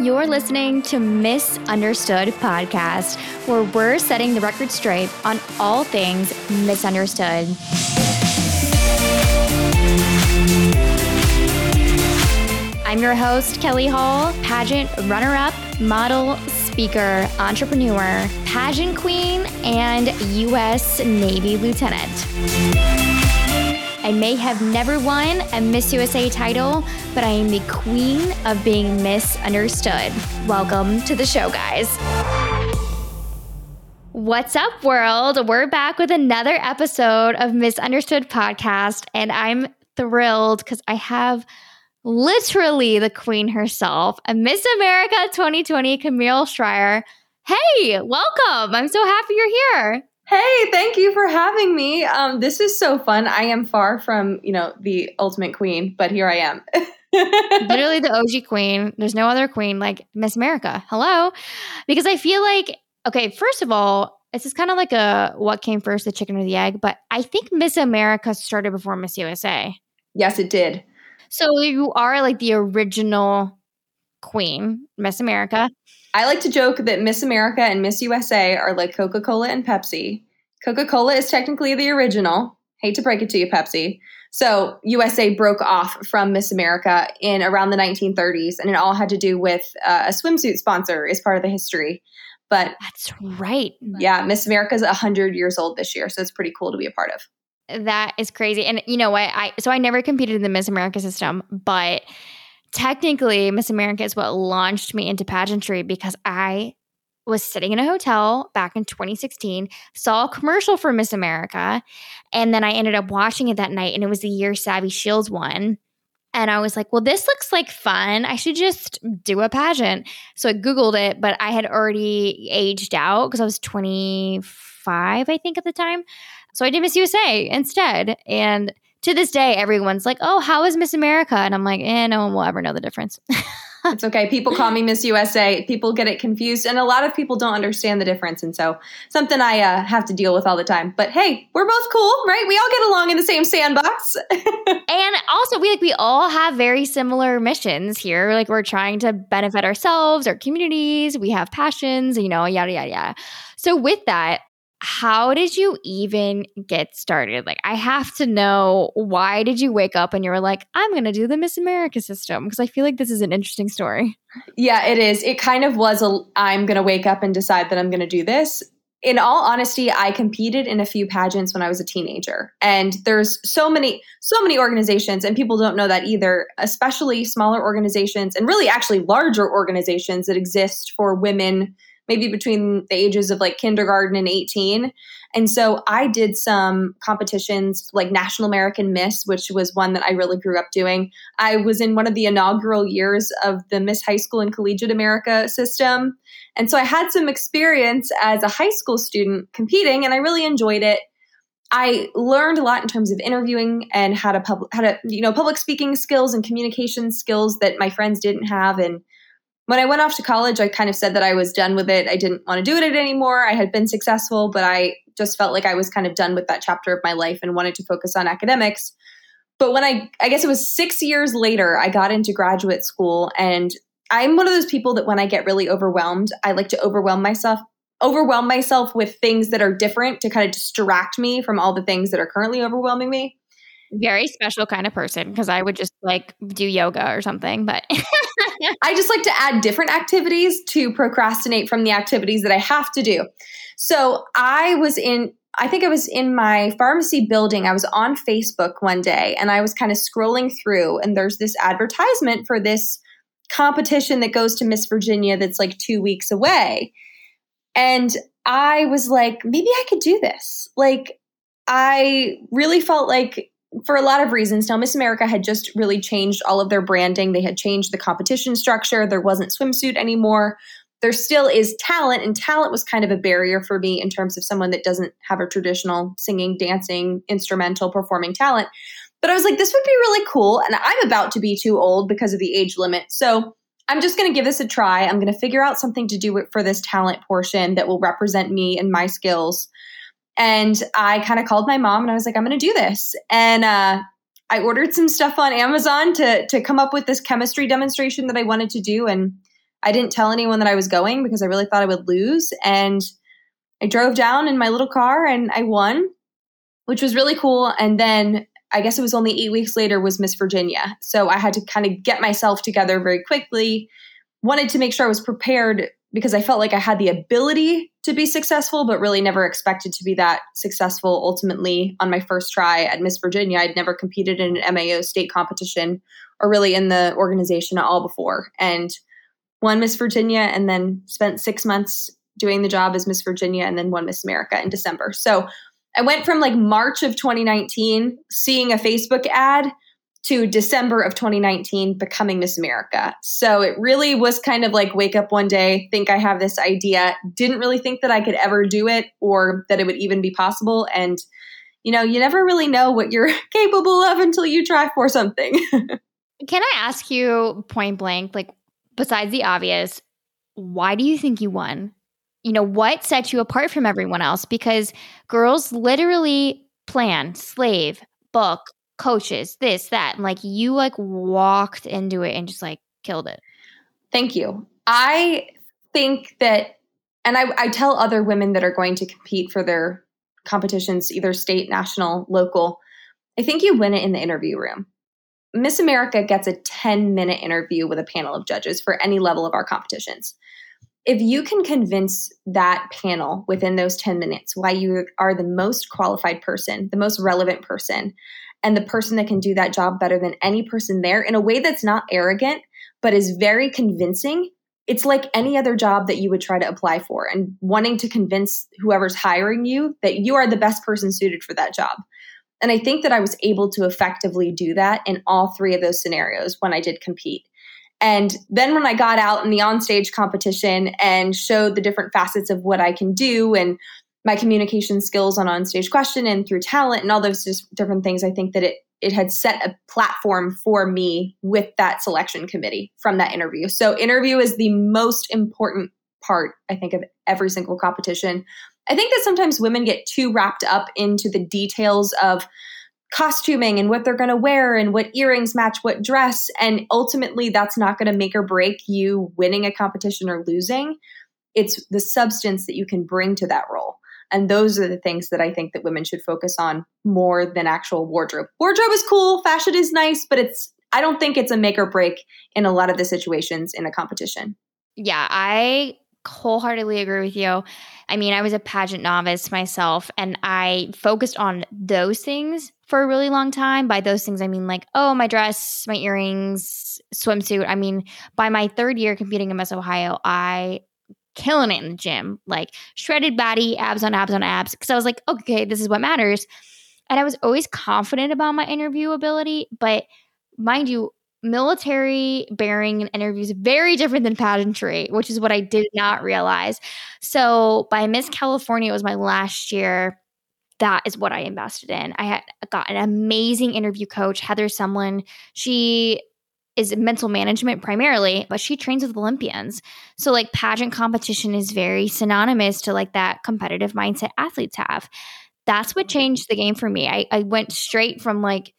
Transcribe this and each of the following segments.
You're listening to Misunderstood Podcast, where we're setting the record straight on all things misunderstood. I'm your host, Kellie Hall, pageant runner up, model, speaker, entrepreneur, pageant queen, and U.S. Navy lieutenant. I may have never won a Miss USA title, but I am the queen of being misunderstood. Welcome to the show, guys. What's up, world? We're back with another episode of Misunderstood Podcast, and I'm thrilled because I have literally the queen herself, a Miss America 2020, Camille Schrier. Hey, welcome. I'm so happy you're here. Hey, thank you for having me. Um, this is so fun. I am far from, you know, the ultimate queen, but here I am. literally the OG queen. There's no other queen like Miss America. Hello. Because I feel like, okay, first of all, this is kind of like a what came first, the chicken or the egg, but I think Miss America started before Miss USA. Yes, it did. So you are like the original queen, Miss America. I like to joke that Miss America and Miss USA are like Coca Cola and Pepsi. Coca Cola is technically the original. Hate to break it to you, Pepsi. So USA broke off from Miss America in around the 1930s, and it all had to do with uh, a swimsuit sponsor is part of the history. But that's right. Yeah, Miss America is 100 years old this year, so it's pretty cool to be a part of. That is crazy. And you know what? I so I never competed in the Miss America system, but technically Miss America is what launched me into pageantry because I was sitting in a hotel back in 2016, saw a commercial for Miss America, and then I ended up watching it that night and it was the year Savvy Shields won. And I was like, well, this looks like fun. I should just do a pageant. So I Googled it, but I had already aged out because I was 25, I think, at the time. So I did Miss USA instead. And to this day, everyone's like, oh, how is Miss America? And I'm like, eh, no one will ever know the difference. it's okay. People call me Miss USA. People get it confused, and a lot of people don't understand the difference. And so, something I uh, have to deal with all the time. But hey, we're both cool, right? We all get along in the same sandbox. and also, we like we all have very similar missions here. Like we're trying to benefit ourselves, our communities. We have passions, you know, yada yada yada. So, with that, how did you even get started? Like, I have to know why did you wake up and you were like, I'm going to do the Miss America system? Because I feel like this is an interesting story. Yeah, it is. It kind of was a I'm going to wake up and decide that I'm going to do this. In all honesty, I competed in a few pageants when I was a teenager. And there's so many so many organizations and people don't know that either, especially smaller organizations and really actually larger organizations that exist for women maybe between the ages of like kindergarten and 18. And so I did some competitions like National American Miss, which was one that I really grew up doing. I was in one of the inaugural years of the Miss High School and Collegiate America system. And so I had some experience as a high school student competing and I really enjoyed it. I learned a lot in terms of interviewing and how to public how to you know public speaking skills and communication skills that my friends didn't have and when I went off to college, I kind of said that I was done with it. I didn't want to do it anymore. I had been successful, but I just felt like I was kind of done with that chapter of my life and wanted to focus on academics. But when I, I guess it was six years later, I got into graduate school. And I'm one of those people that when I get really overwhelmed, I like to overwhelm myself overwhelm myself with things that are different to kind of distract me from all the things that are currently overwhelming me very special kind of person because I would just like do yoga or something. But I just like to add different activities to procrastinate from the activities that I have to do. So I was in, I think I was in my pharmacy building. I was on Facebook one day and I was kind of scrolling through, and there's this advertisement for this competition that goes to Miss Virginia that's like two weeks away. And I was like, maybe I could do this. Like, I really felt like for a lot of reasons. Now, Miss America had just really changed all of their branding. They had changed the competition structure. There wasn't swimsuit anymore. There still is talent, and talent was kind of a barrier for me in terms of someone that doesn't have a traditional singing, dancing, instrumental performing talent. But I was like, this would be really cool. And I'm about to be too old because of the age limit. So I'm just going to give this a try. I'm going to figure out something to do for this talent portion that will represent me and my skills. And I kind of called my mom and I was like, I'm going to do this. And uh, I ordered some stuff on Amazon to to come up with this chemistry demonstration that I wanted to do. And I didn't tell anyone that I was going because I really thought I would lose. And I drove down in my little car and I won, which was really cool. And then I guess it was only eight weeks later was Miss Virginia. So I had to kind of get myself together very quickly. Wanted to make sure I was prepared because I felt like I had the ability to be successful, but really never expected to be that successful ultimately on my first try at Miss Virginia. I'd never competed in an MAO state competition or really in the organization at all before. And won Miss Virginia and then spent six months doing the job as Miss Virginia and then won Miss America in December. So I went from like March of 2019, seeing a Facebook ad to December of 2019 becoming Miss America. So it really was kind of like wake up one day, think I have this idea, didn't really think that I could ever do it or that it would even be possible. And, you know, you never really know what you're capable of until you try for something. Can I ask you point blank, like, besides the obvious, why do you think you won? You know, what sets you apart from everyone else? Because girls literally plan, slave, book, coaches, this, that. And like you like walked into it and just like killed it. Thank you. I think that, and I, I tell other women that are going to compete for their competitions, either state, national, local, I think you win it in the interview room. Miss America gets a 10 minute interview with a panel of judges for any level of our competitions. If you can convince that panel within those 10 minutes why you are the most qualified person, the most relevant person, and the person that can do that job better than any person there in a way that's not arrogant, but is very convincing. It's like any other job that you would try to apply for and wanting to convince whoever's hiring you that you are the best person suited for that job. And I think that I was able to effectively do that in all three of those scenarios when I did compete. And then when I got out in the onstage competition and showed the different facets of what I can do and my communication skills on onstage question and through talent and all those just different things, I think that it it had set a platform for me with that selection committee from that interview. So interview is the most important part, I think, of every single competition. I think that sometimes women get too wrapped up into the details of costuming and what they're going to wear and what earrings match what dress. And ultimately, that's not going to make or break you winning a competition or losing. It's the substance that you can bring to that role. And those are the things that I think that women should focus on more than actual wardrobe. Wardrobe is cool, fashion is nice, but it's I don't think it's a make or break in a lot of the situations in a competition. Yeah, I wholeheartedly agree with you. I mean, I was a pageant novice myself and I focused on those things for a really long time. By those things, I mean like, oh, my dress, my earrings, swimsuit. I mean, by my third year competing in Miss Ohio, I killing it in the gym, like shredded body, abs on abs on abs. Cause I was like, okay, this is what matters. And I was always confident about my interview ability. But mind you, military bearing and interviews very different than pageantry, which is what I did not realize. So by Miss California, it was my last year. That is what I invested in. I had got an amazing interview coach, Heather Sumlin. She is mental management primarily, but she trains with Olympians. So like pageant competition is very synonymous to like that competitive mindset athletes have. That's what changed the game for me. I, I went straight from like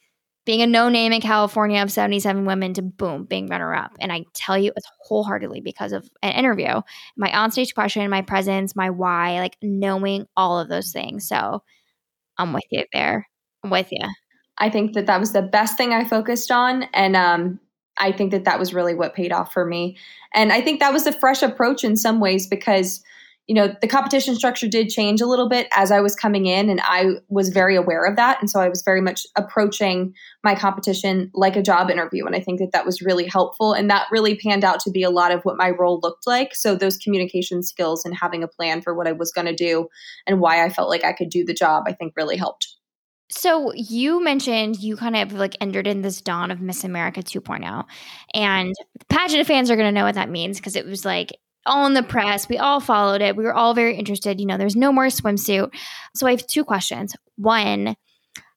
being a no name in California of 77 women to boom, being runner up. And I tell you, it's wholeheartedly because of an interview, my onstage question, my presence, my why, like knowing all of those things. So I'm with you there. I'm with you. I think that that was the best thing I focused on. And um, I think that that was really what paid off for me. And I think that was a fresh approach in some ways because, you know, the competition structure did change a little bit as I was coming in, and I was very aware of that. And so I was very much approaching my competition like a job interview. And I think that that was really helpful. And that really panned out to be a lot of what my role looked like. So those communication skills and having a plan for what I was going to do and why I felt like I could do the job, I think really helped. So you mentioned you kind of like entered in this dawn of Miss America 2.0, and pageant fans are going to know what that means because it was like all in the press. We all followed it. We were all very interested. You know, there's no more swimsuit. So I have two questions. One,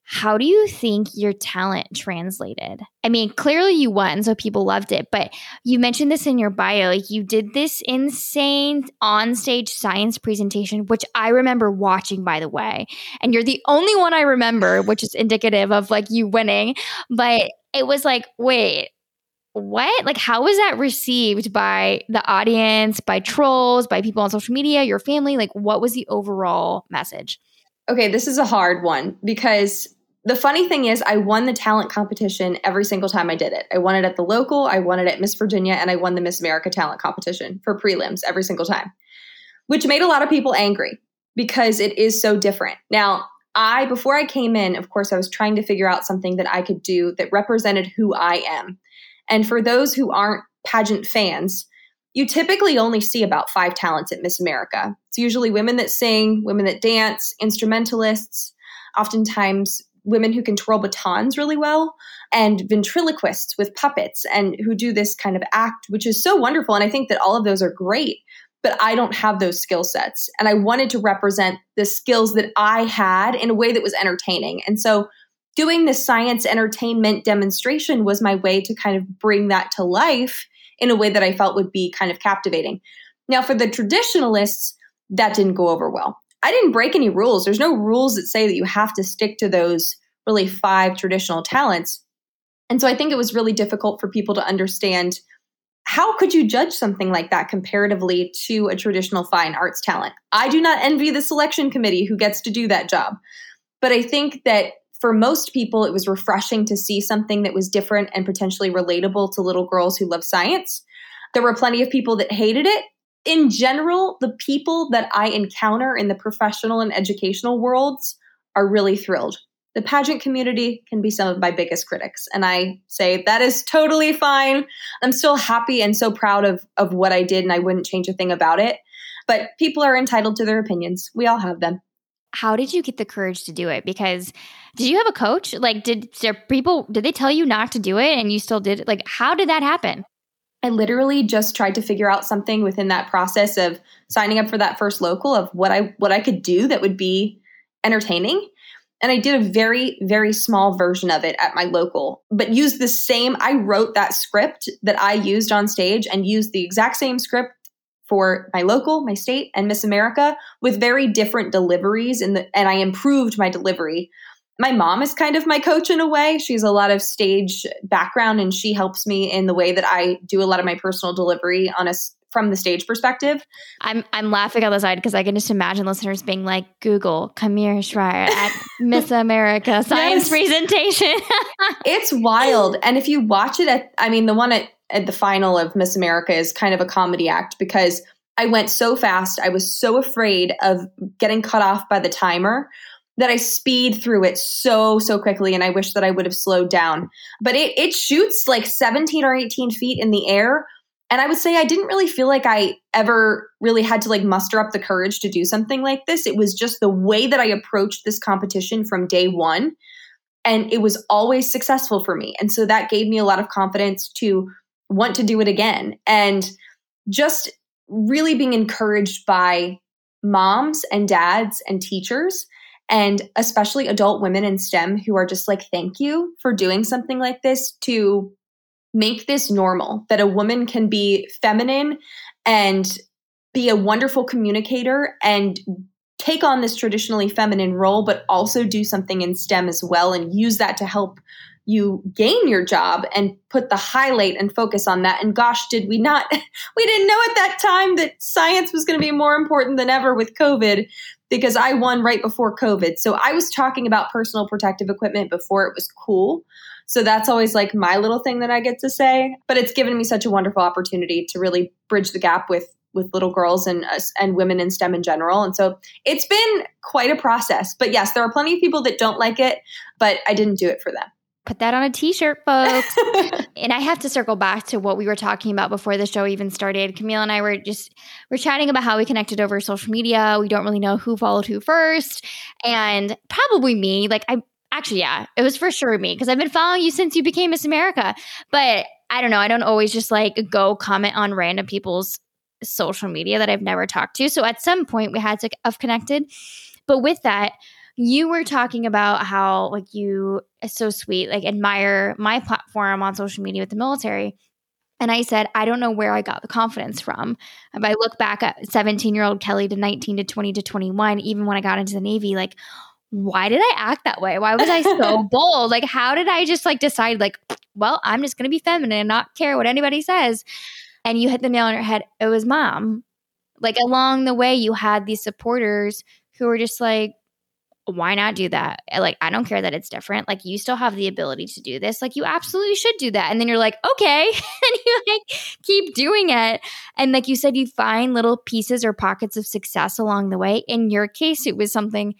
how do you think your talent translated? I mean, clearly you won, so people loved it, but you mentioned this in your bio. Like you did this insane on-stage science presentation, which I remember watching, by the way. And you're the only one I remember, which is indicative of like you winning. But it was like, wait, what? Like, how was that received by the audience, by trolls, by people on social media, your family? Like, what was the overall message? Okay, this is a hard one because the funny thing is, I won the talent competition every single time I did it. I won it at the local, I won it at Miss Virginia, and I won the Miss America talent competition for prelims every single time, which made a lot of people angry because it is so different. Now, I, before I came in, of course, I was trying to figure out something that I could do that represented who I am. And for those who aren't pageant fans, you typically only see about five talents at Miss America. It's usually women that sing, women that dance, instrumentalists, oftentimes women who can twirl batons really well, and ventriloquists with puppets and who do this kind of act, which is so wonderful. And I think that all of those are great but I don't have those skill sets. And I wanted to represent the skills that I had in a way that was entertaining. And so doing this science entertainment demonstration was my way to kind of bring that to life in a way that I felt would be kind of captivating. Now, for the traditionalists, that didn't go over well. I didn't break any rules. There's no rules that say that you have to stick to those really five traditional talents. And so I think it was really difficult for people to understand how could you judge something like that comparatively to a traditional fine arts talent? I do not envy the selection committee who gets to do that job. But I think that for most people, it was refreshing to see something that was different and potentially relatable to little girls who love science. There were plenty of people that hated it. In general, the people that I encounter in the professional and educational worlds are really thrilled the pageant community can be some of my biggest critics. And I say that is totally fine. I'm still happy and so proud of, of what I did, and I wouldn't change a thing about it. But people are entitled to their opinions. We all have them. How did you get the courage to do it? Because did you have a coach? Like, did there people, did they tell you not to do it and you still did it? Like, how did that happen? I literally just tried to figure out something within that process of signing up for that first local of what I what I could do that would be entertaining and I did a very, very small version of it at my local, but used the same. I wrote that script that I used on stage and used the exact same script for my local, my state, and Miss America with very different deliveries. In the, and I improved my delivery. My mom is kind of my coach in a way. She's a lot of stage background and she helps me in the way that I do a lot of my personal delivery on a from the stage perspective. I'm I'm laughing on the side because I can just imagine listeners being like, Google Camille Schrier, at Miss America science presentation. it's wild. And if you watch it at I mean the one at, at the final of Miss America is kind of a comedy act because I went so fast. I was so afraid of getting cut off by the timer that I speed through it so, so quickly. And I wish that I would have slowed down. But it, it shoots like 17 or 18 feet in the air and I would say I didn't really feel like I ever really had to like muster up the courage to do something like this. It was just the way that I approached this competition from day one. And it was always successful for me. And so that gave me a lot of confidence to want to do it again. And just really being encouraged by moms and dads and teachers and especially adult women in STEM who are just like, thank you for doing something like this to make this normal that a woman can be feminine and be a wonderful communicator and take on this traditionally feminine role, but also do something in STEM as well and use that to help you gain your job and put the highlight and focus on that. And gosh, did we not, we didn't know at that time that science was going to be more important than ever with COVID because I won right before COVID. So I was talking about personal protective equipment before it was cool. So that's always like my little thing that I get to say. But it's given me such a wonderful opportunity to really bridge the gap with with little girls and uh, and women in STEM in general. And so it's been quite a process. But yes, there are plenty of people that don't like it, but I didn't do it for them. Put that on a t-shirt, folks. and I have to circle back to what we were talking about before the show even started. Camille and I were just we're chatting about how we connected over social media. We don't really know who followed who first, and probably me. Like I Actually, yeah, it was for sure me because I've been following you since you became Miss America. But I don't know. I don't always just like go comment on random people's social media that I've never talked to. So at some point we had to have connected. But with that, you were talking about how like you are so sweet, like admire my platform on social media with the military. And I said, I don't know where I got the confidence from. If I look back at 17 year old Kellie to 19 to 20 to 21, even when I got into the Navy, like why did I act that way? Why was I so bold? Like, how did I just like decide, like, well, I'm just going to be feminine and not care what anybody says? And you hit the nail on your head. It was mom. Like, along the way, you had these supporters who were just like, why not do that? Eh, like, I don't care that it's different. Like, you still have the ability to do this. Like, you absolutely should do that. And then you're like, okay. and you like keep doing it. And like you said, you find little pieces or pockets of success along the way. In your case, it was something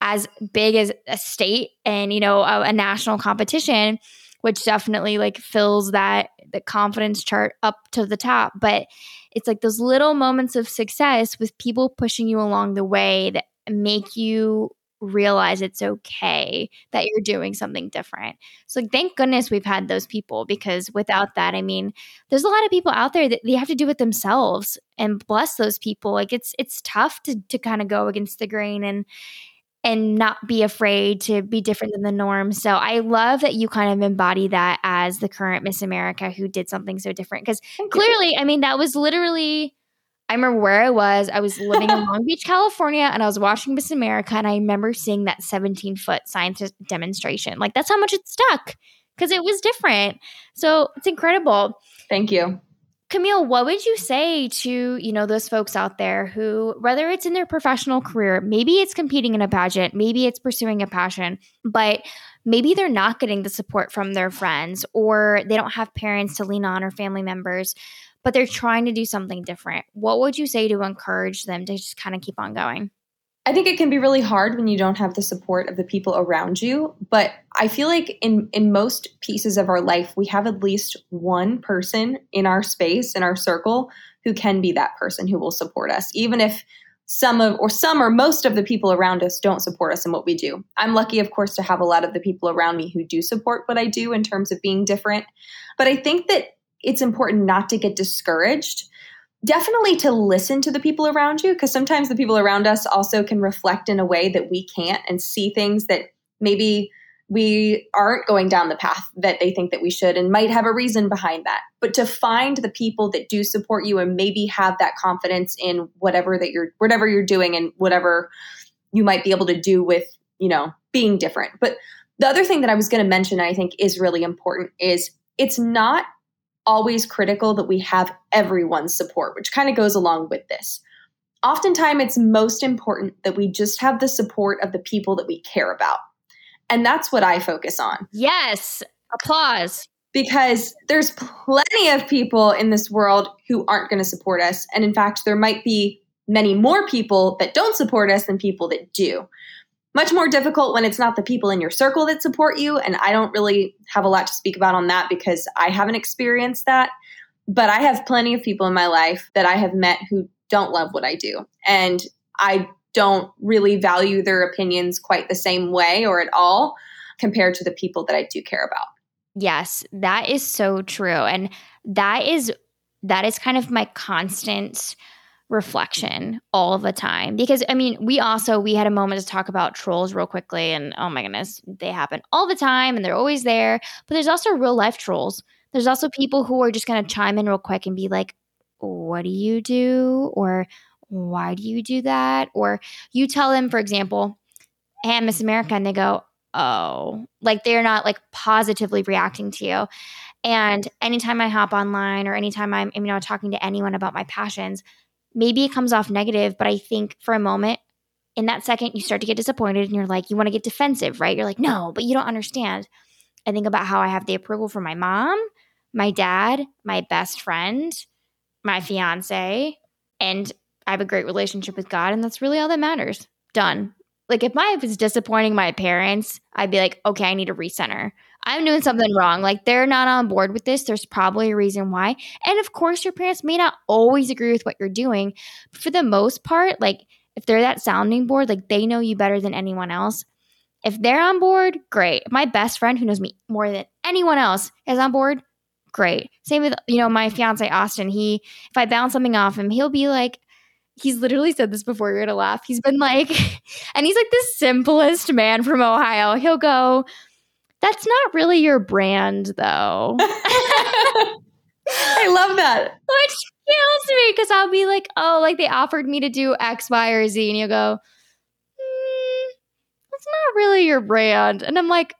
as big as a state and, you know, a, a national competition, which definitely like fills that the confidence chart up to the top. But it's like those little moments of success with people pushing you along the way that make you realize it's okay that you're doing something different. So thank goodness we've had those people because without that, I mean, there's a lot of people out there that they have to do it themselves and bless those people. Like it's it's tough to to kind of go against the grain and and not be afraid to be different than the norm. So I love that you kind of embody that as the current Miss America who did something so different because clearly, I mean, that was literally I remember where I was. I was living in Long Beach, California, and I was watching Miss America, and I remember seeing that 17 foot science demonstration. Like, that's how much it stuck because it was different. So it's incredible. Thank you. Camille, what would you say to, you know, those folks out there who whether it's in their professional career, maybe it's competing in a pageant, maybe it's pursuing a passion, but maybe they're not getting the support from their friends or they don't have parents to lean on or family members but they're trying to do something different. What would you say to encourage them to just kind of keep on going? I think it can be really hard when you don't have the support of the people around you, but I feel like in in most pieces of our life we have at least one person in our space in our circle who can be that person who will support us even if some of or some or most of the people around us don't support us in what we do. I'm lucky of course to have a lot of the people around me who do support what I do in terms of being different. But I think that it's important not to get discouraged. Definitely to listen to the people around you, because sometimes the people around us also can reflect in a way that we can't and see things that maybe we aren't going down the path that they think that we should and might have a reason behind that. But to find the people that do support you and maybe have that confidence in whatever that you're whatever you're doing and whatever you might be able to do with, you know, being different. But the other thing that I was going to mention I think is really important is it's not always critical that we have everyone's support, which kind of goes along with this. Oftentimes, it's most important that we just have the support of the people that we care about. And that's what I focus on. Yes. Applause. Because there's plenty of people in this world who aren't going to support us. And in fact, there might be many more people that don't support us than people that do much more difficult when it's not the people in your circle that support you. And I don't really have a lot to speak about on that because I haven't experienced that. But I have plenty of people in my life that I have met who don't love what I do. And I don't really value their opinions quite the same way or at all compared to the people that I do care about. Yes, that is so true. And that is that is kind of my constant reflection all the time. Because i mean we also we had a moment to talk about trolls real quickly and oh my goodness they happen all the time and they're always there. But there's also real life trolls. There's also people who are just going to chime in real quick and be like what do you do? or why do you do that? or you tell them for example hey miss america and they go oh like they're not like positively reacting to you. And anytime i hop online or anytime i'm you know talking to anyone about my passions maybe it comes off negative, but I think for a moment, in that second, you start to get disappointed and you're like, you want to get defensive, right? You're like, no, but you don't understand. I think about how I have the approval from my mom, my dad, my best friend, my fiance, and I have a great relationship with God, and that's really all that matters. Done. Like if my was disappointing my parents, I'd be like, okay, I need to recenter. I'm doing something wrong. Like they're not on board with this. There's probably a reason why. And of course, your parents may not always agree with what you're doing. But for the most part, like if they're that sounding board, like they know you better than anyone else. If they're on board, great. My best friend who knows me more than anyone else is on board, great. Same with, you know, my fiance Austin. He if I bounce something off him, he'll be like, he's literally said this before, you're gonna laugh. He's been like, and he's like the simplest man from Ohio. He'll go, that's not really your brand, though. I love that. Which kills me because I'll be like, oh, like they offered me to do X, Y, or Z. And you go, mm, that's not really your brand. And I'm like,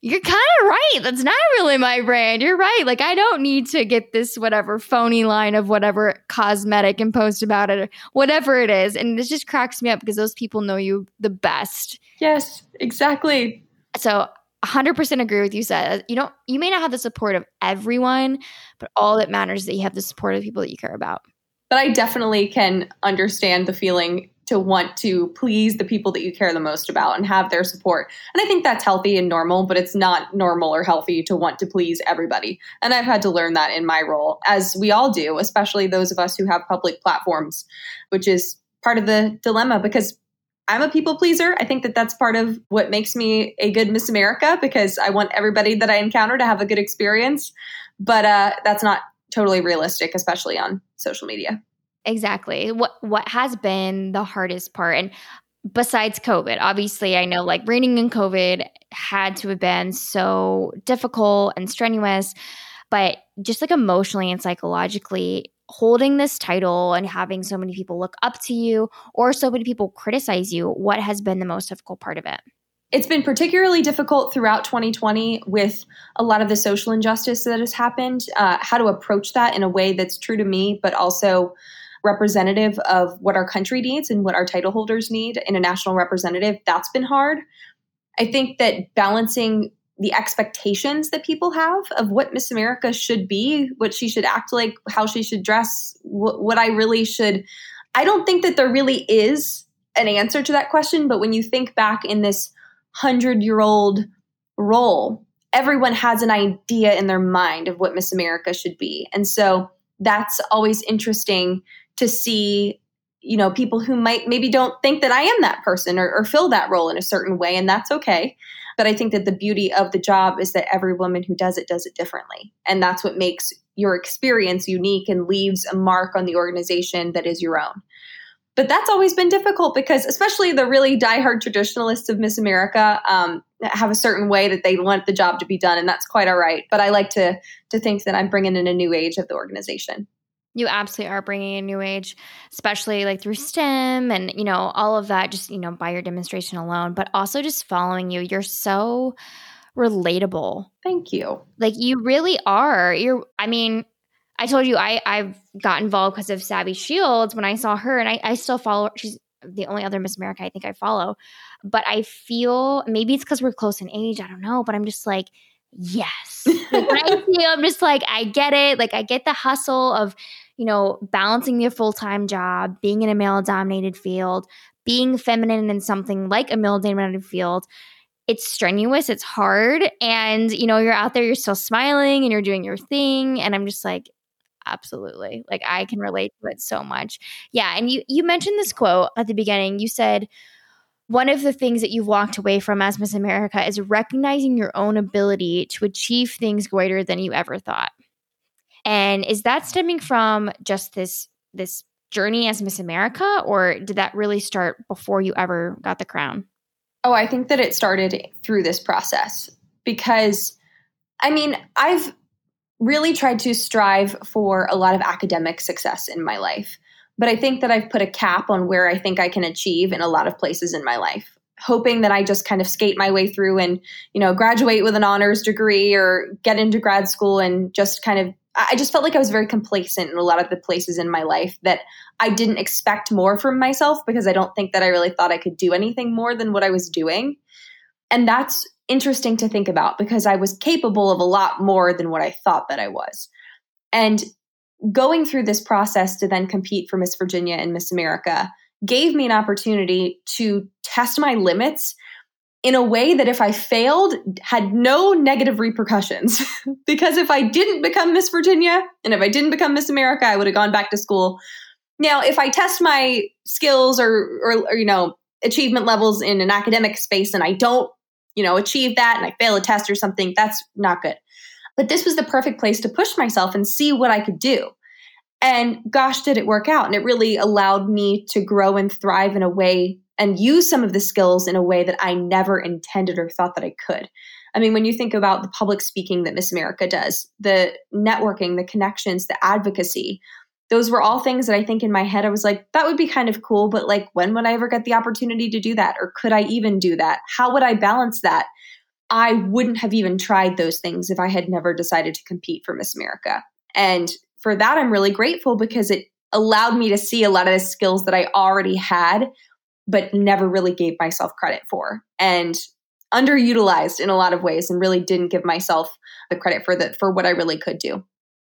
you're kind of right. That's not really my brand. You're right. Like, I don't need to get this whatever phony line of whatever cosmetic and post about it or whatever it is. And it just cracks me up because those people know you the best. Yes, exactly. So 100% agree with you said uh, you don't you may not have the support of everyone but all that matters is that you have the support of people that you care about. But i definitely can understand the feeling to want to please the people that you care the most about and have their support. And i think that's healthy and normal but it's not normal or healthy to want to please everybody. And i've had to learn that in my role as we all do especially those of us who have public platforms which is part of the dilemma because I'm a people pleaser. I think that that's part of what makes me a good Miss America because I want everybody that I encounter to have a good experience. But uh, that's not totally realistic, especially on social media. Exactly. What what has been the hardest part, and besides COVID, obviously, I know like reigning in COVID had to have been so difficult and strenuous, but just like emotionally and psychologically, holding this title and having so many people look up to you or so many people criticize you, what has been the most difficult part of it? It's been particularly difficult throughout 2020 with a lot of the social injustice that has happened, uh, how to approach that in a way that's true to me, but also representative of what our country needs and what our title holders need in a national representative. That's been hard. I think that balancing the expectations that people have of what Miss America should be, what she should act like, how she should dress, what, what I really should. I don't think that there really is an answer to that question, but when you think back in this hundred year old role, everyone has an idea in their mind of what Miss America should be. And so that's always interesting to see you know people who might maybe don't think that i am that person or, or fill that role in a certain way and that's okay but I think that the beauty of the job is that every woman who does it does it differently. And that's what makes your experience unique and leaves a mark on the organization that is your own. But that's always been difficult because, especially the really diehard traditionalists of Miss America, um, have a certain way that they want the job to be done, and that's quite all right. But I like to to think that I'm bringing in a new age of the organization. You absolutely are bringing a new age, especially like through STEM and, you know, all of that, just, you know, by your demonstration alone, but also just following you. You're so relatable. Thank you. Like you really are. You're, I mean, I told you I, I've got involved because of Savvy Shields when I saw her, and I, I still follow She's the only other Miss America I think I follow. But I feel maybe it's because we're close in age. I don't know. But I'm just like, yes. like when I see I'm just like, I get it. Like I get the hustle of, you know, balancing your full time job, being in a male dominated field, being feminine in something like a male dominated field. It's strenuous, it's hard. And, you know, you're out there, you're still smiling and you're doing your thing. And I'm just like, absolutely. Like I can relate to it so much. Yeah. And you you mentioned this quote at the beginning. You said, one of the things that you've walked away from as Miss America is recognizing your own ability to achieve things greater than you ever thought. And is that stemming from just this this journey as Miss America or did that really start before you ever got the crown? Oh, I think that it started through this process because I mean, I've really tried to strive for a lot of academic success in my life. But I think that I've put a cap on where I think I can achieve in a lot of places in my life hoping that I just kind of skate my way through and, you know, graduate with an honors degree or get into grad school and just kind of I just felt like I was very complacent in a lot of the places in my life that I didn't expect more from myself because I don't think that I really thought I could do anything more than what I was doing. And that's interesting to think about because I was capable of a lot more than what I thought that I was. And going through this process to then compete for Miss Virginia and Miss America gave me an opportunity to test my limits in a way that if I failed had no negative repercussions. because if I didn't become Miss Virginia and if I didn't become Miss America, I would have gone back to school. Now, if I test my skills or, or, or, you know, achievement levels in an academic space and I don't, you know, achieve that and I fail a test or something, that's not good. But this was the perfect place to push myself and see what I could do. And gosh, did it work out. And it really allowed me to grow and thrive in a way and use some of the skills in a way that I never intended or thought that I could. I mean, when you think about the public speaking that Miss America does, the networking, the connections, the advocacy, those were all things that I think in my head I was like, that would be kind of cool, but like, when would I ever get the opportunity to do that? Or could I even do that? How would I balance that? I wouldn't have even tried those things if I had never decided to compete for Miss America. And for that, I'm really grateful because it allowed me to see a lot of the skills that I already had, but never really gave myself credit for. And underutilized in a lot of ways and really didn't give myself the credit for the for what I really could do.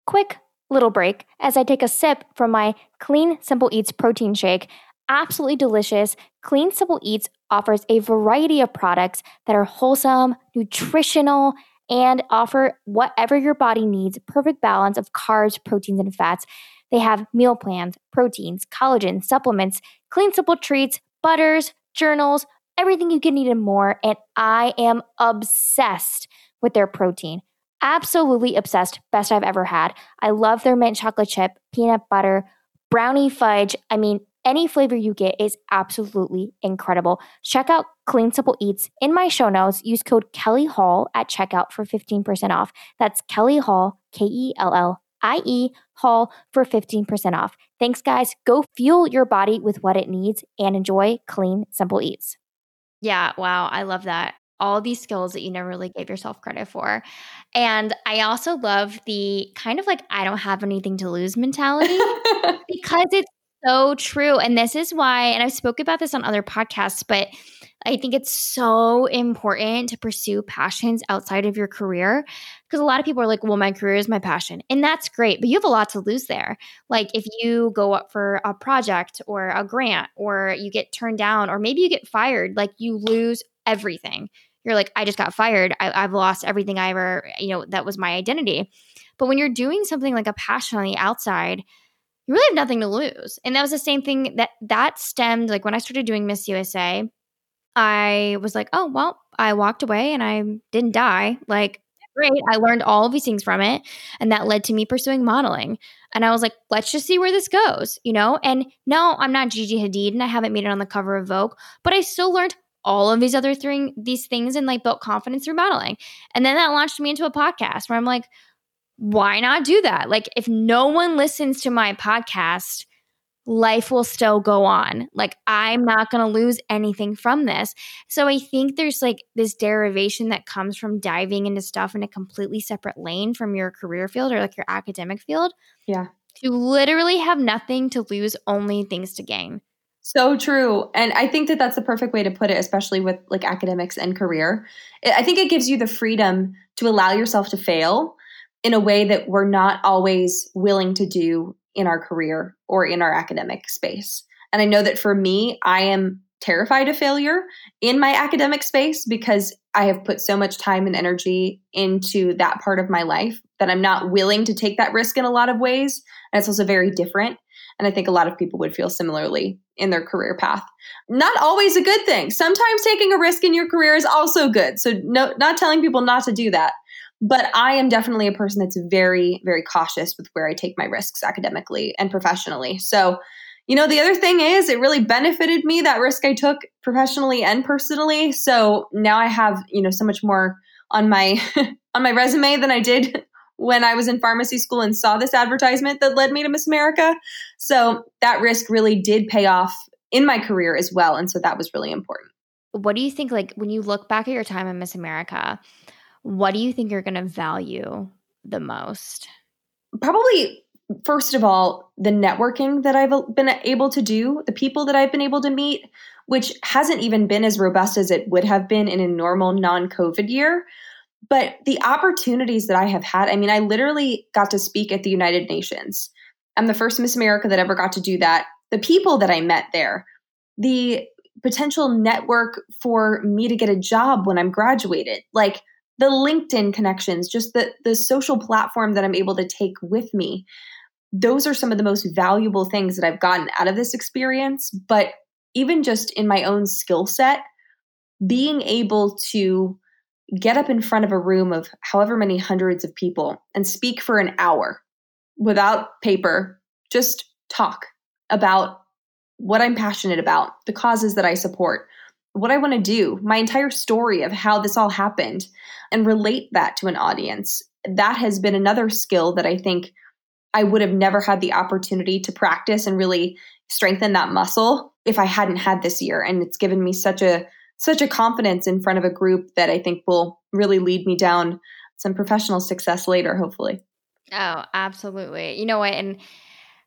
Quick little break as I take a sip from my Clean Simple Eats protein shake. Absolutely delicious. Clean Simple Eats offers a variety of products that are wholesome, nutritional, and offer whatever your body needs perfect balance of carbs, proteins, and fats. They have meal plans, proteins, collagen, supplements, clean, simple treats, butters, journals, everything you can need and more. And I am obsessed with their protein. Absolutely obsessed. Best I've ever had. I love their mint chocolate chip, peanut butter, brownie fudge. I mean, any flavor you get is absolutely incredible. Check out Clean Simple Eats in my show notes. Use code Kellie Hall at checkout for 15% off. That's Kellie Hall, K E L L I E Hall for 15% off. Thanks, guys. Go fuel your body with what it needs and enjoy Clean Simple Eats. Yeah, wow. I love that. All these skills that you never really gave yourself credit for. And I also love the kind of like, I don't have anything to lose mentality because it's so true. And this is why, and I've spoken about this on other podcasts, but I think it's so important to pursue passions outside of your career because a lot of people are like, well, my career is my passion. And that's great, but you have a lot to lose there. Like if you go up for a project or a grant or you get turned down or maybe you get fired, like you lose everything. You're like, I just got fired. I, I've lost everything I ever, you know, that was my identity. But when you're doing something like a passion on the outside, you really have nothing to lose. And that was the same thing that that stemmed like when I started doing Miss USA, I was like, oh, well, I walked away and I didn't die. Like, great. I learned all of these things from it. And that led to me pursuing modeling. And I was like, let's just see where this goes, you know? And no, I'm not Gigi Hadid and I haven't made it on the cover of Vogue, but I still learned all of these other thing, these things and like built confidence through modeling. And then that launched me into a podcast where I'm like, why not do that? Like, if no one listens to my podcast, life will still go on. Like, I'm not going to lose anything from this. So, I think there's like this derivation that comes from diving into stuff in a completely separate lane from your career field or like your academic field. Yeah. To literally have nothing to lose, only things to gain. So true. And I think that that's the perfect way to put it, especially with like academics and career. I think it gives you the freedom to allow yourself to fail in a way that we're not always willing to do in our career or in our academic space. And I know that for me, I am terrified of failure in my academic space because I have put so much time and energy into that part of my life that I'm not willing to take that risk in a lot of ways. And it's also very different. And I think a lot of people would feel similarly in their career path. Not always a good thing. Sometimes taking a risk in your career is also good. So no not telling people not to do that. But I am definitely a person that's very, very cautious with where I take my risks academically and professionally. So, you know, the other thing is it really benefited me that risk I took professionally and personally. So now I have, you know, so much more on my on my resume than I did when I was in pharmacy school and saw this advertisement that led me to Miss America. So that risk really did pay off in my career as well. And so that was really important. What do you think, like, when you look back at your time in Miss America, what do you think you're going to value the most? Probably, first of all, the networking that I've been able to do, the people that I've been able to meet, which hasn't even been as robust as it would have been in a normal non COVID year. But the opportunities that I have had, I mean, I literally got to speak at the United Nations. I'm the first Miss America that ever got to do that. The people that I met there, the potential network for me to get a job when I'm graduated, like the LinkedIn connections, just the the social platform that I'm able to take with me. Those are some of the most valuable things that I've gotten out of this experience, but even just in my own skill set, being able to get up in front of a room of however many hundreds of people and speak for an hour without paper, just talk about what I'm passionate about, the causes that I support, what I want to do, my entire story of how this all happened, and relate that to an audience. That has been another skill that I think I would have never had the opportunity to practice and really strengthen that muscle if I hadn't had this year. And it's given me such a such a confidence in front of a group that I think will really lead me down some professional success later, hopefully. Oh, absolutely. You know what? And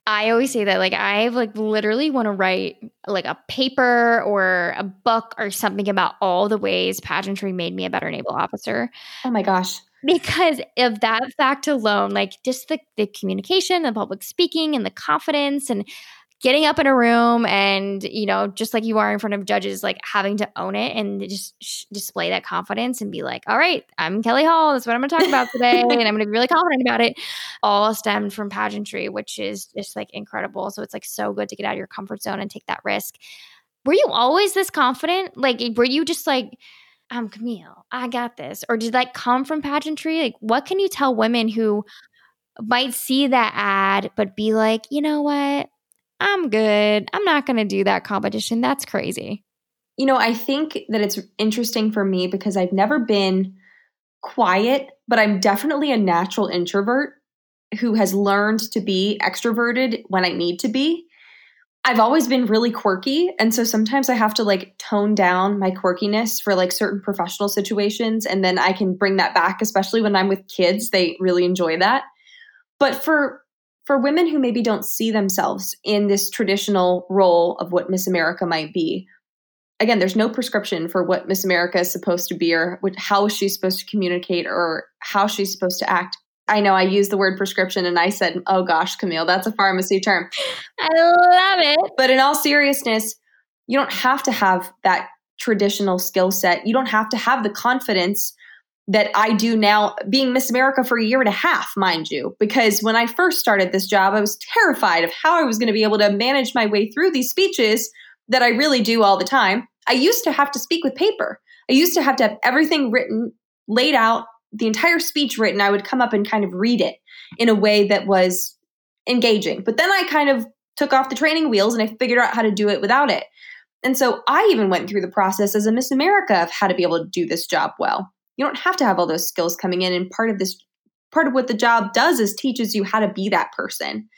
I always say that like I like literally want to write like a paper or a book or something about all the ways pageantry made me a better naval officer. Oh my gosh. Because of that fact alone, like just the, the communication, the public speaking, and the confidence, and getting up in a room and you know just like you are in front of judges like having to own it and just sh- display that confidence and be like all right i'm Kellie Hall. That's what i'm going to talk about today and i'm going to be really confident about it. All stemmed from pageantry which is just like incredible. So it's like so good to get out of your comfort zone and take that risk. Were you always this confident? Like were you just like i'm camille i got this or did that come from pageantry? Like what can you tell women who might see that ad but be like you know what I'm good. I'm not going to do that competition. That's crazy. You know, I think that it's interesting for me because I've never been quiet, but I'm definitely a natural introvert who has learned to be extroverted when I need to be. I've always been really quirky. And so sometimes I have to like tone down my quirkiness for like certain professional situations. And then I can bring that back, especially when I'm with kids. They really enjoy that. But for for women who maybe don't see themselves in this traditional role of what Miss America might be, again, there's no prescription for what Miss America is supposed to be or how she's supposed to communicate or how she's supposed to act. I know I used the word prescription and I said, oh gosh, Camille, that's a pharmacy term. I love it. But in all seriousness, you don't have to have that traditional skill set. You don't have to have the confidence that I do now, being Miss America for a year and a half, mind you, because when I first started this job, I was terrified of how I was going to be able to manage my way through these speeches that I really do all the time. I used to have to speak with paper. I used to have to have everything written, laid out, the entire speech written. I would come up and kind of read it in a way that was engaging. But then I kind of took off the training wheels and I figured out how to do it without it. And so I even went through the process as a Miss America of how to be able to do this job well you don't have to have all those skills coming in and part of this part of what the job does is teaches you how to be that person.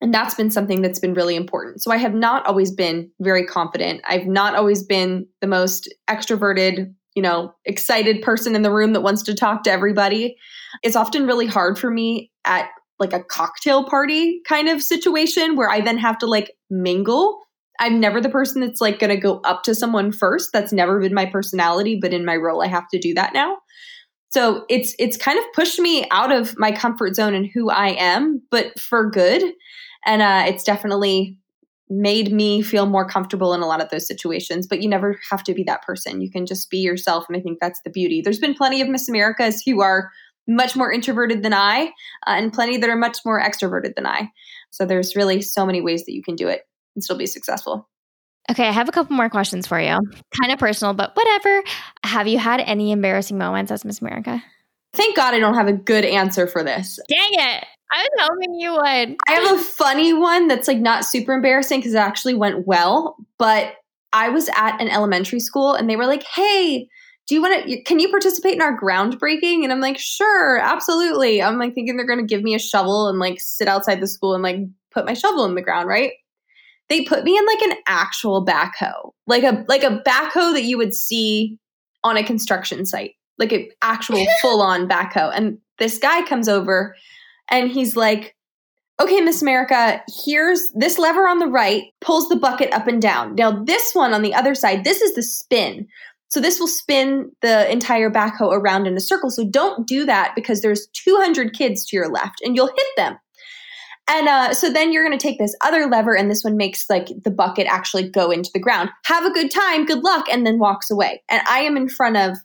And that's been something that's been really important. So i have not always been very confident. I've not always been the most extroverted you know excited person in the room that wants to talk to everybody. It's often really hard for me at like a cocktail party kind of situation where i then have to like mingle. I'm never the person that's like going to go up to someone first. That's never been my personality, but in my role I have to do that now. So it's it's kind of pushed me out of my comfort zone and who I am, but for good. And uh, it's definitely made me feel more comfortable in a lot of those situations. But you never have to be that person. You can just be yourself, and I think that's the beauty. There's been plenty of Miss Americas who are much more introverted than I, uh, and plenty that are much more extroverted than I. So there's really so many ways that you can do it and still be successful. Okay, I have a couple more questions for you. Kind of personal, but whatever. Have you had any embarrassing moments as Miss America? Thank God I don't have a good answer for this. Dang it. I was hoping you would. I have a funny one that's like not super embarrassing because it actually went well. But I was at an elementary school and they were like, hey, do you want to, can you participate in our groundbreaking? And I'm like, sure, absolutely. I'm like thinking they're going to give me a shovel and like sit outside the school and like put my shovel in the ground, right? They put me in like an actual backhoe, like a like a backhoe that you would see on a construction site, like an actual full on backhoe. And this guy comes over and he's like, okay, Miss America, here's this lever on the right, pulls the bucket up and down. Now, this one on the other side, this is the spin. So this will spin the entire backhoe around in a circle. So don't do that because there's 200 kids to your left and you'll hit them. And uh, so then you're going to take this other lever, and this one makes like the bucket actually go into the ground. Have a good time, good luck, and then walks away. And I am in front of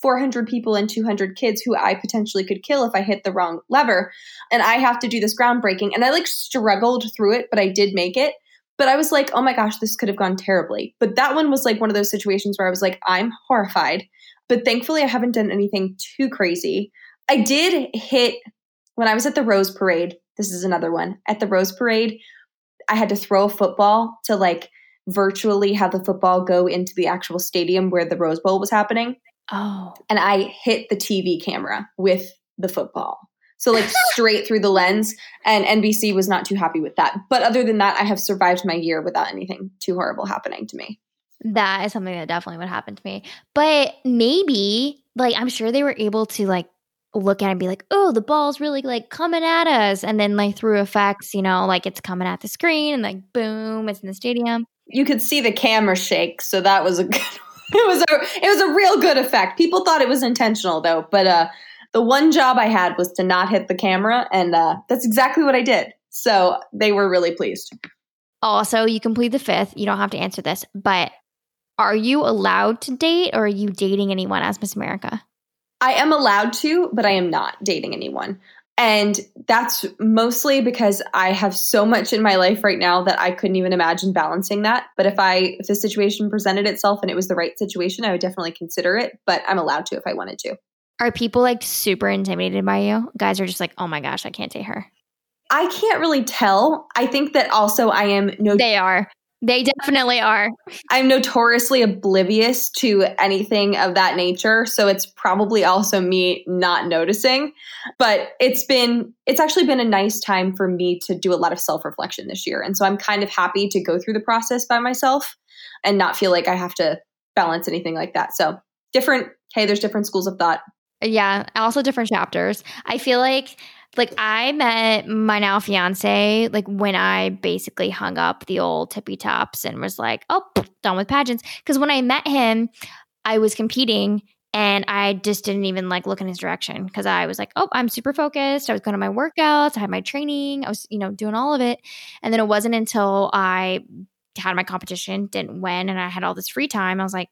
400 people and 200 kids who I potentially could kill if I hit the wrong lever. And I have to do this groundbreaking. And I like struggled through it, but I did make it. But I was like, oh my gosh, this could have gone terribly. But that one was like one of those situations where I was like, I'm horrified. But thankfully, I haven't done anything too crazy. I did hit when I was at the Rose Parade this is another one. At the Rose Parade, I had to throw a football to like virtually have the football go into the actual stadium where the Rose Bowl was happening. Oh. And I hit the TV camera with the football. So like straight through the lens. And NBC was not too happy with that. But other than that, I have survived my year without anything too horrible happening to me. That is something that definitely would happen to me. But maybe, like, I'm sure they were able to like look at it and be like, oh, the ball's really like coming at us. And then like through effects, you know, like it's coming at the screen and like boom, it's in the stadium. You could see the camera shake, so that was a good it was a it was a real good effect. People thought it was intentional though, but uh the one job I had was to not hit the camera, and uh, that's exactly what I did. So they were really pleased. Also, you complete the fifth. You don't have to answer this, but are you allowed to date or are you dating anyone as Miss America? I am allowed to, but I am not dating anyone. And that's mostly because I have so much in my life right now that I couldn't even imagine balancing that. But if I if the situation presented itself and it was the right situation, I would definitely consider it, but I'm allowed to if I wanted to. Are people like super intimidated by you? Guys are just like, "Oh my gosh, I can't date her." I can't really tell. I think that also I am no They are. They definitely are. I'm notoriously oblivious to anything of that nature. So it's probably also me not noticing. But it's been, it's actually been a nice time for me to do a lot of self reflection this year. And so I'm kind of happy to go through the process by myself and not feel like I have to balance anything like that. So different, hey, there's different schools of thought. Yeah. Also different chapters. I feel like like I met my now fiance like when I basically hung up the old tippy tops and was like, oh, done with pageants. Because when I met him, I was competing and I just didn't even like look in his direction because I was like, oh, I'm super focused. I was going to my workouts, I had my training, I was, you know, doing all of it. And then it wasn't until I had my competition, didn't win, and I had all this free time. I was like,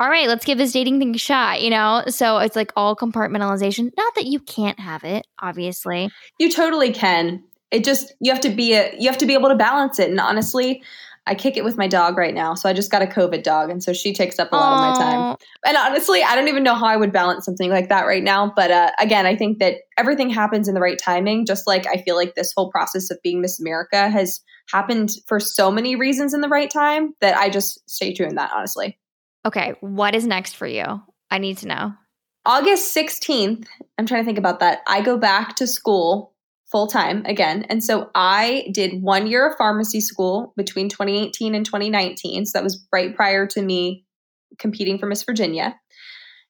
all right, let's give this dating thing a shot, you know? So it's like all compartmentalization. Not that you can't have it, obviously. You totally can. It just you have to be a you have to be able to balance it. And honestly, I kick it with my dog right now. So I just got a COVID dog, and so she takes up a lot Aww. of my time. And honestly, I don't even know how I would balance something like that right now. But uh, again, I think that everything happens in the right timing. Just like I feel like this whole process of being Miss America has happened for so many reasons in the right time that I just stay true in that. Honestly. Okay, what is next for you? I need to know. August 16th, I'm trying to think about that. I go back to school full time again. And so I did one year of pharmacy school between 2018 and 2019. So that was right prior to me competing for Miss Virginia.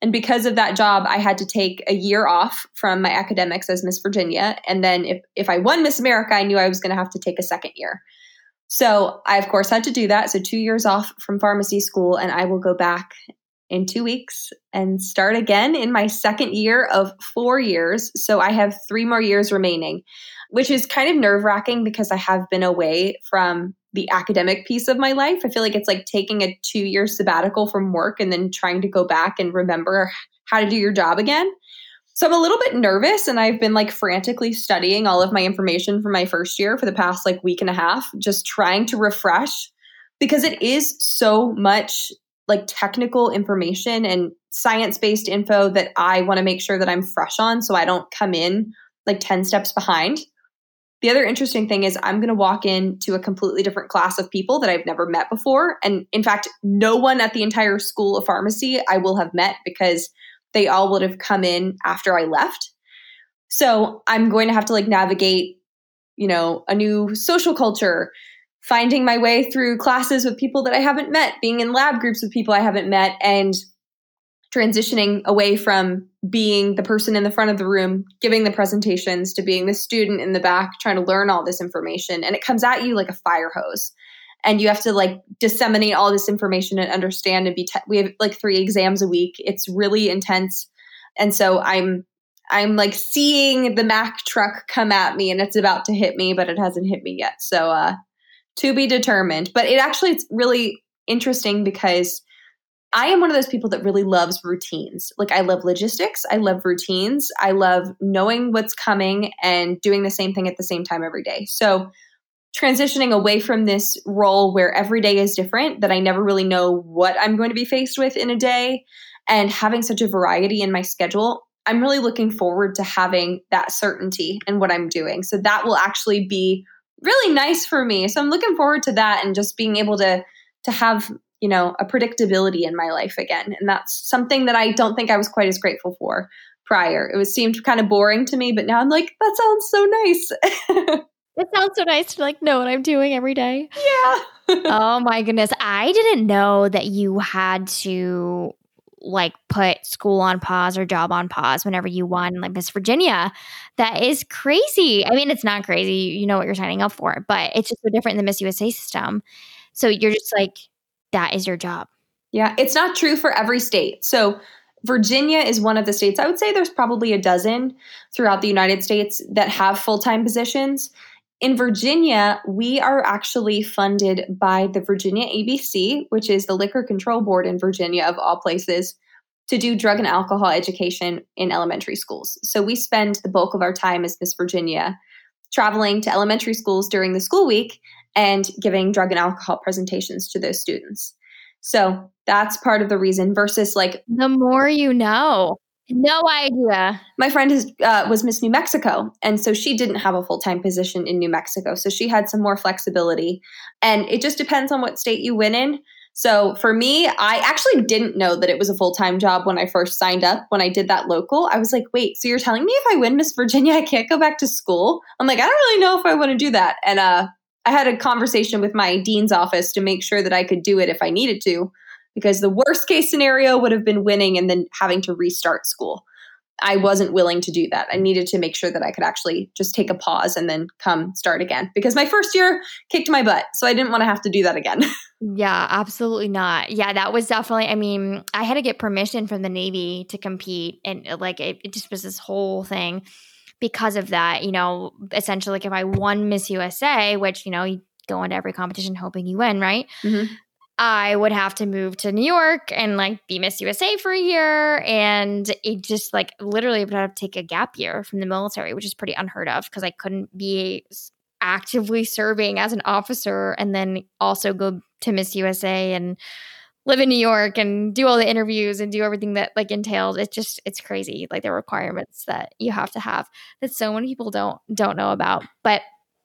And because of that job, I had to take a year off from my academics as Miss Virginia. And then if, if I won Miss America, I knew I was going to have to take a second year. So I, of course, had to do that. So two years off from pharmacy school, and I will go back in two weeks and start again in my second year of four years. So I have three more years remaining, which is kind of nerve wracking because I have been away from the academic piece of my life. I feel like it's like taking a two year sabbatical from work and then trying to go back and remember how to do your job again. So I'm a little bit nervous and I've been like frantically studying all of my information from my first year for the past like week and a half, just trying to refresh because it is so much like technical information and science based info that I want to make sure that I'm fresh on so I don't come in like 10 steps behind. The other interesting thing is, I'm going to walk into a completely different class of people that I've never met before. And in fact, no one at the entire school of pharmacy I will have met because they all would have come in after I left. So I'm going to have to like navigate, you know, a new social culture, finding my way through classes with people that I haven't met, being in lab groups with people I haven't met, and transitioning away from being the person in the front of the room giving the presentations to being the student in the back trying to learn all this information. And it comes at you like a fire hose and you have to like disseminate all this information and understand and be te- we have like three exams a week it's really intense and so i'm i'm like seeing the Mack truck come at me and it's about to hit me but it hasn't hit me yet so uh to be determined but it actually it's really interesting because I am one of those people that really loves routines. Like, I love logistics. I love routines. I love knowing what's coming and doing the same thing at the same time every day. So, transitioning away from this role where every day is different, that I never really know what I'm going to be faced with in a day, and having such a variety in my schedule, I'm really looking forward to having that certainty in what I'm doing. So that will actually be really nice for me. So I'm looking forward to that and just being able to to have, you know, a predictability in my life again. And that's something that I don't think I was quite as grateful for prior. It was seemed kind of boring to me, but now I'm like, that sounds so nice. it sounds so nice to like know what I'm doing every day. Yeah. oh my goodness. I didn't know that you had to like put school on pause or job on pause whenever you won like Miss Virginia. That is crazy. I mean, it's not crazy. You know what you're signing up for, but it's just so different in the Miss USA system. So you're just like, that is your job. Yeah, it's not true for every state. So Virginia is one of the states, I would say there's probably a dozen throughout the United States that have full time positions. In Virginia, we are actually funded by the Virginia ABC, which is the Liquor Control Board in Virginia, of all places, to do drug and alcohol education in elementary schools. So we spend the bulk of our time as Miss Virginia traveling to elementary schools during the school week and giving drug and alcohol presentations to those students. So that's part of the reason versus like the more you know. No idea. My friend is, uh, was Miss New Mexico, and so she didn't have a full time position in New Mexico. So she had some more flexibility. And it just depends on what state you win in. So for me, I actually didn't know that it was a full time job when I first signed up. When I did that local, I was like, wait, so you're telling me if I win Miss Virginia, I can't go back to school? I'm like, I don't really know if I want to do that. And uh, I had a conversation with my dean's office to make sure that I could do it if I needed to, because the worst case scenario would have been winning and then having to restart school. I wasn't willing to do that. I needed to make sure that I could actually just take a pause and then come start again because my first year kicked my butt. So I didn't want to have to do that again. yeah, absolutely not. Yeah, that was definitely, I mean, I had to get permission from the Navy to compete. And like, it, it just was this whole thing because of that, you know, essentially, like if I won Miss USA, which, you know, you go into every competition hoping you win, right? Mm-hmm. I would have to move to New York and like be Miss USA for a year. And it just like literally would have to take a gap year from the military, which is pretty unheard of because I couldn't be actively serving as an officer and then also go to Miss USA and live in New York and do all the interviews and do everything that like entails. It's just it's crazy, like the requirements that you have to have that so many people don't don't know about. But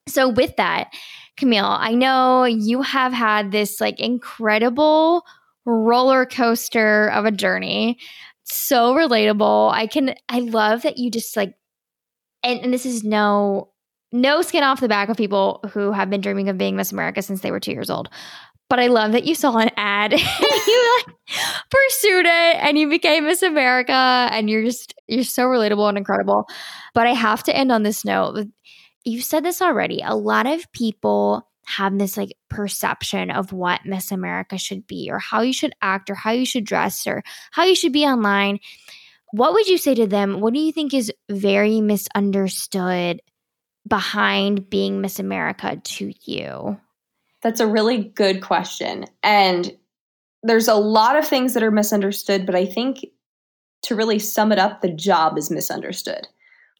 so with that, Camille, I know you have had this like incredible roller coaster of a journey. So relatable. I can I love that you just like and, and this is no no skin off the back of people who have been dreaming of being Miss America since they were two years old. But I love that you saw an ad, you like pursued it, and you became Miss America, and you're just you're so relatable and incredible. But I have to end on this note. You said this already. A lot of people have this like perception of what Miss America should be, or how you should act, or how you should dress, or how you should be online. What would you say to them? What do you think is very misunderstood behind being Miss America to you? That's a really good question. And there's a lot of things that are misunderstood, but I think to really sum it up, the job is misunderstood.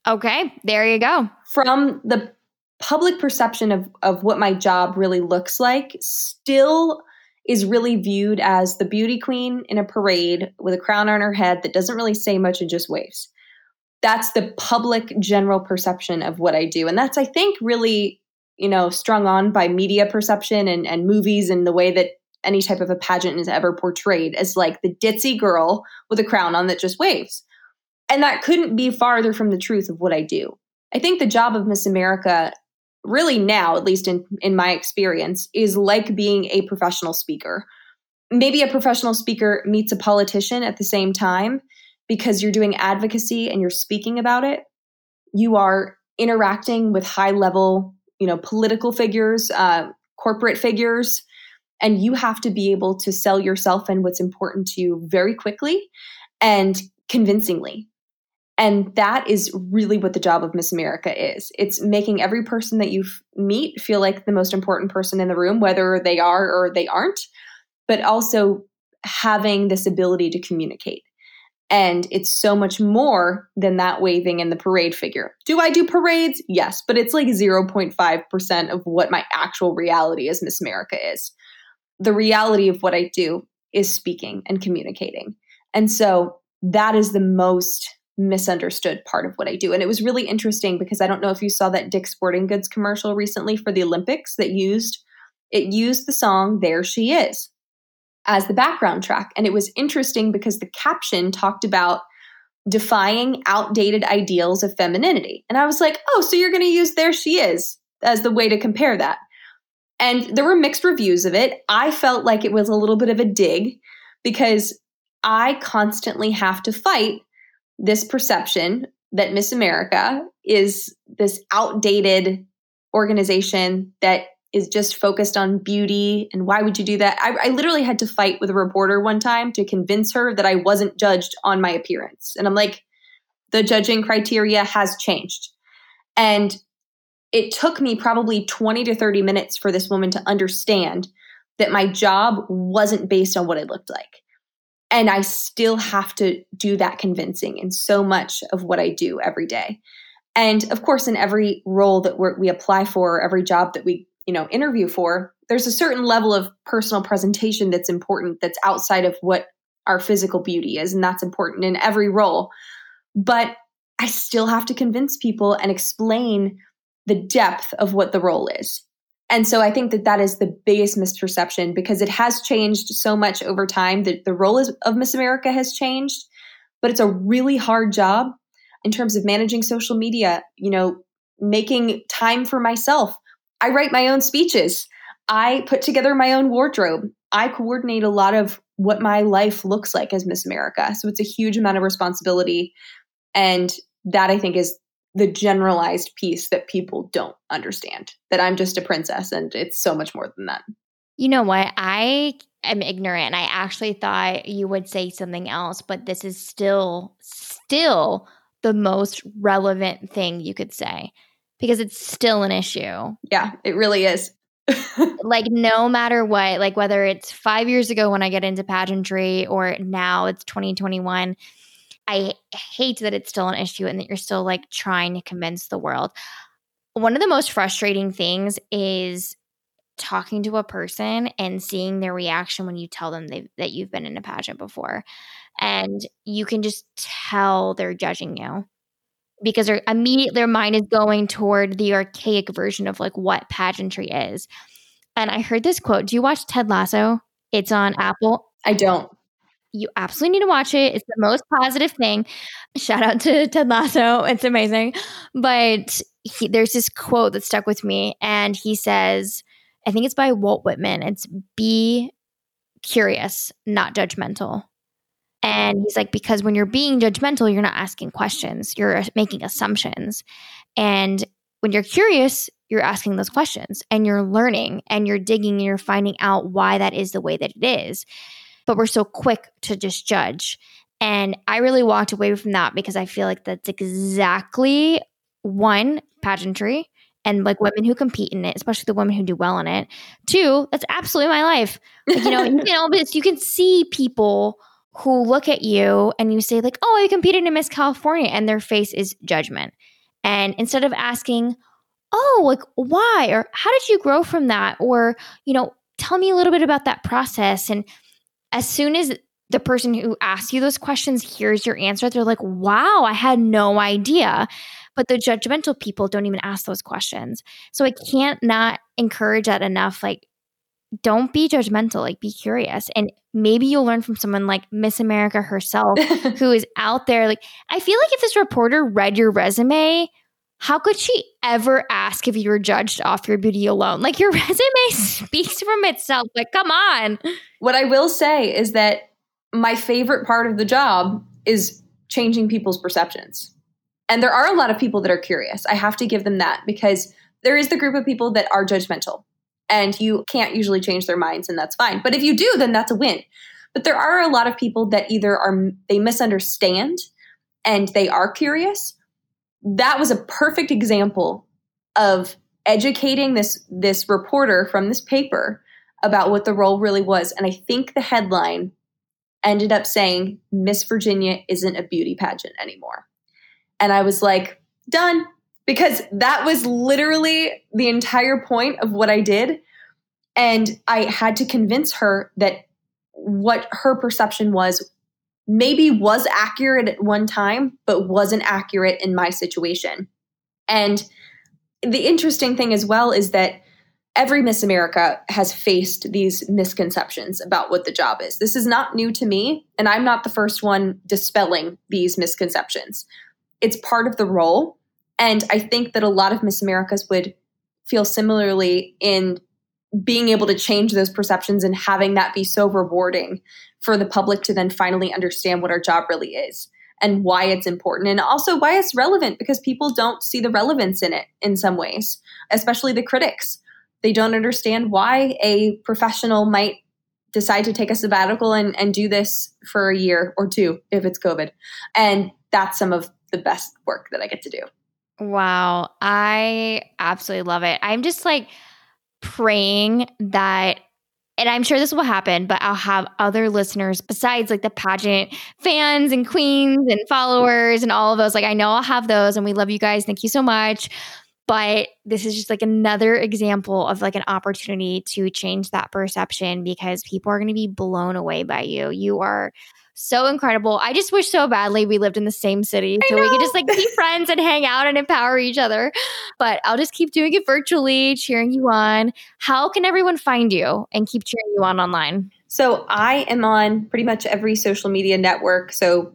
Okay, there you go. From the public perception of, of what my job really looks like, still is really viewed as the beauty queen in a parade with a crown on her head that doesn't really say much and just waves. That's the public general perception of what I do. And that's, I think, really you know, strung on by media perception and, and movies and the way that any type of a pageant is ever portrayed as like the ditzy girl with a crown on that just waves. And that couldn't be farther from the truth of what I do. I think the job of Miss America, really now, at least in, in my experience, is like being a professional speaker. Maybe a professional speaker meets a politician at the same time because you're doing advocacy and you're speaking about it. You are interacting with high level you know political figures uh, corporate figures and you have to be able to sell yourself and what's important to you very quickly and convincingly and that is really what the job of Miss America is. It's making every person that you meet feel like the most important person in the room, whether they are or they aren't, but also having this ability to communicate. And it's so much more than that waving in the parade figure. Do I do parades? Yes, but it's like 0.5% of what my actual reality as Miss America is. The reality of what I do is speaking and communicating. And so that is the most misunderstood part of what I do. And it was really interesting because I don't know if you saw that Dick Sporting Goods commercial recently for the Olympics that used it used the song There She Is as the background track. And it was interesting because the caption talked about defying outdated ideals of femininity. And I was like, oh, so you're going to use There She Is as the way to compare that. And there were mixed reviews of it. I felt like it was a little bit of a dig because I constantly have to fight this perception that Miss America is this outdated organization that is just focused on beauty and why would you do that? I, I, literally had to fight with a reporter one time to convince her that i wasn't judged on my appearance. And i'm like the judging criteria has changed. And it took me probably 20 to 30 minutes for this woman to understand that my job wasn't based on what it looked like and I still have to do that convincing in so much of what I do every day. And of course, in every role that we apply for, every job that we you know interview for, there's a certain level of personal presentation that's important that's outside of what our physical beauty is, and that's important in every role. But I still have to convince people and explain the depth of what the role is. And so I think that that is the biggest misperception because it has changed so much over time. that the role of Miss America has changed, but it's a really hard job in terms of managing social media, you know, making time for myself. I write my own speeches. I put together my own wardrobe. I coordinate a lot of what my life looks like as Miss America. So it's a huge amount of responsibility. And that I think is the generalized piece that people don't understand that I'm just a princess and it's so much more than that. You know what? I am ignorant. I actually thought you would say something else, but this is still, still the most relevant thing you could say because it's still an issue. Yeah, it really is. like, no matter what, like whether it's five years ago when I get into pageantry or now it's 2021 I hate that it's still an issue and that you're still like trying to convince the world. One of the most frustrating things is talking to a person and seeing their reaction when you tell them that you've been in a pageant before. And you can just tell they're judging you because their immediate their mind is going toward the archaic version of like what pageantry is. And I heard this quote. Do you watch Ted Lasso? It's on Apple. I don't you absolutely need to watch it. It's the most positive thing. Shout out to Ted Lasso. It's amazing. But he, there's this quote that stuck with me, and he says, I think it's by Walt Whitman. It's be curious, not judgmental. And he's like, because when you're being judgmental, you're not asking questions, you're making assumptions. And when you're curious, you're asking those questions and you're learning and you're digging and you're finding out why that is the way that it is but we're so quick to just judge. And I really walked away from that because I feel like that's exactly one pageantry and like women who compete in it, especially the women who do well in it. Two, that's absolutely my life. Like, you know, you know, but you can see people who look at you and you say like, "Oh, I competed in Miss California," and their face is judgment. And instead of asking, "Oh, like why?" or "How did you grow from that?" or you know, tell me a little bit about that process and as soon as the person who asks you those questions hears your answer, they're like, wow, I had no idea. But the judgmental people don't even ask those questions. So I can't not encourage that enough. Like, don't be judgmental, like, be curious. And maybe you'll learn from someone like Miss America herself who is out there. Like, I feel like if this reporter read your resume, how could she ever ask if you were judged off your beauty alone? Like your resume speaks from itself. Like, come on. What I will say is that my favorite part of the job is changing people's perceptions. And there are a lot of people that are curious. I have to give them that because there is the group of people that are judgmental and you can't usually change their minds and that's fine. But if you do, then that's a win. But there are a lot of people that either are they misunderstand and they are curious that was a perfect example of educating this this reporter from this paper about what the role really was. And i think the headline ended up saying miss virginia isn't a beauty pageant anymore. And i was like done. Because that was literally the entire point of what i did. And i had to convince her that what her perception was maybe was accurate at one time, but wasn't accurate in my situation. And the interesting thing as well is that every Miss America has faced these misconceptions about what the job is. This is not new to me, and I'm not the first one dispelling these misconceptions. It's part of the role. And I think that a lot of Miss Americas would feel similarly in being able to change those perceptions and having that be so rewarding for the public to then finally understand what our job really is and why it's important and also why it's relevant because people don't see the relevance in it in some ways, especially the critics. They don't understand why a professional might decide to take a sabbatical and, and do this for a year or two if it's COVID. And that's some of the best work that I get to do. Wow. I absolutely love it. I'm just like praying that and I'm sure this will happen, but I'll have other listeners besides like the pageant fans and queens and followers and all of those. Like, I know I'll have those, and we love you guys. Thank you so much. But this is just like another example of like an opportunity to change that perception because people are going to be blown away by you. You are so incredible. I just wish so badly we lived in the same city so we could just like be friends and hang out and empower each other. But I'll just keep doing it virtually, cheering you on. How can everyone find you and keep cheering you on online? So I am on pretty much every social media network. So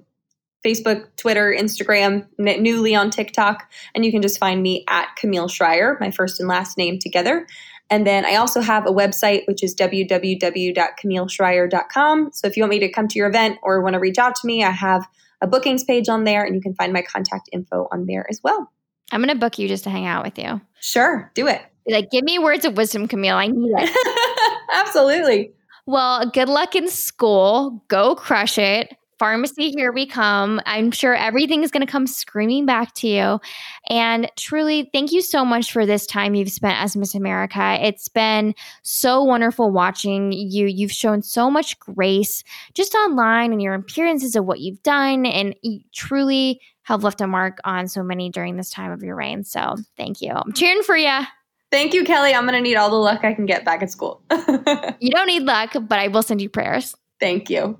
Facebook, Twitter, Instagram, newly on TikTok, and you can just find me at Camille Schrier, my first and last name together. And then I also have a website, which is www.camilleschrier.com. So if you want me to come to your event or want to reach out to me, I have a bookings page on there and you can find my contact info on there as well. I'm going to book you just to hang out with you. Sure, do it. Like, give me words of wisdom, Camille. I need it. Absolutely. Well, good luck in school. Go crush it pharmacy, here we come. I'm sure everything is going to come screaming back to you. And truly, thank you so much for this time you've spent as Miss America. It's been so wonderful watching you. You've shown so much grace just online and your appearances of what you've done. And you truly have left a mark on so many during this time of your reign. So thank you. I'm cheering for you. Thank you, Kellie. I'm going to need all the luck I can get back at school. you don't need luck, but I will send you prayers. Thank you.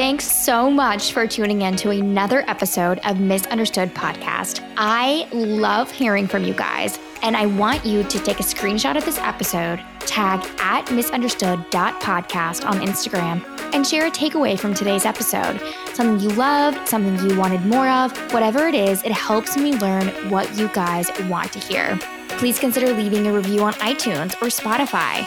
Thanks so much for tuning in to another episode of Misunderstood Podcast. I love hearing from you guys, and I want you to take a screenshot of this episode, tag at misunderstood.podcast on Instagram, and share a takeaway from today's episode. Something you loved, something you wanted more of, whatever it is, it helps me learn what you guys want to hear. Please consider leaving a review on iTunes or Spotify.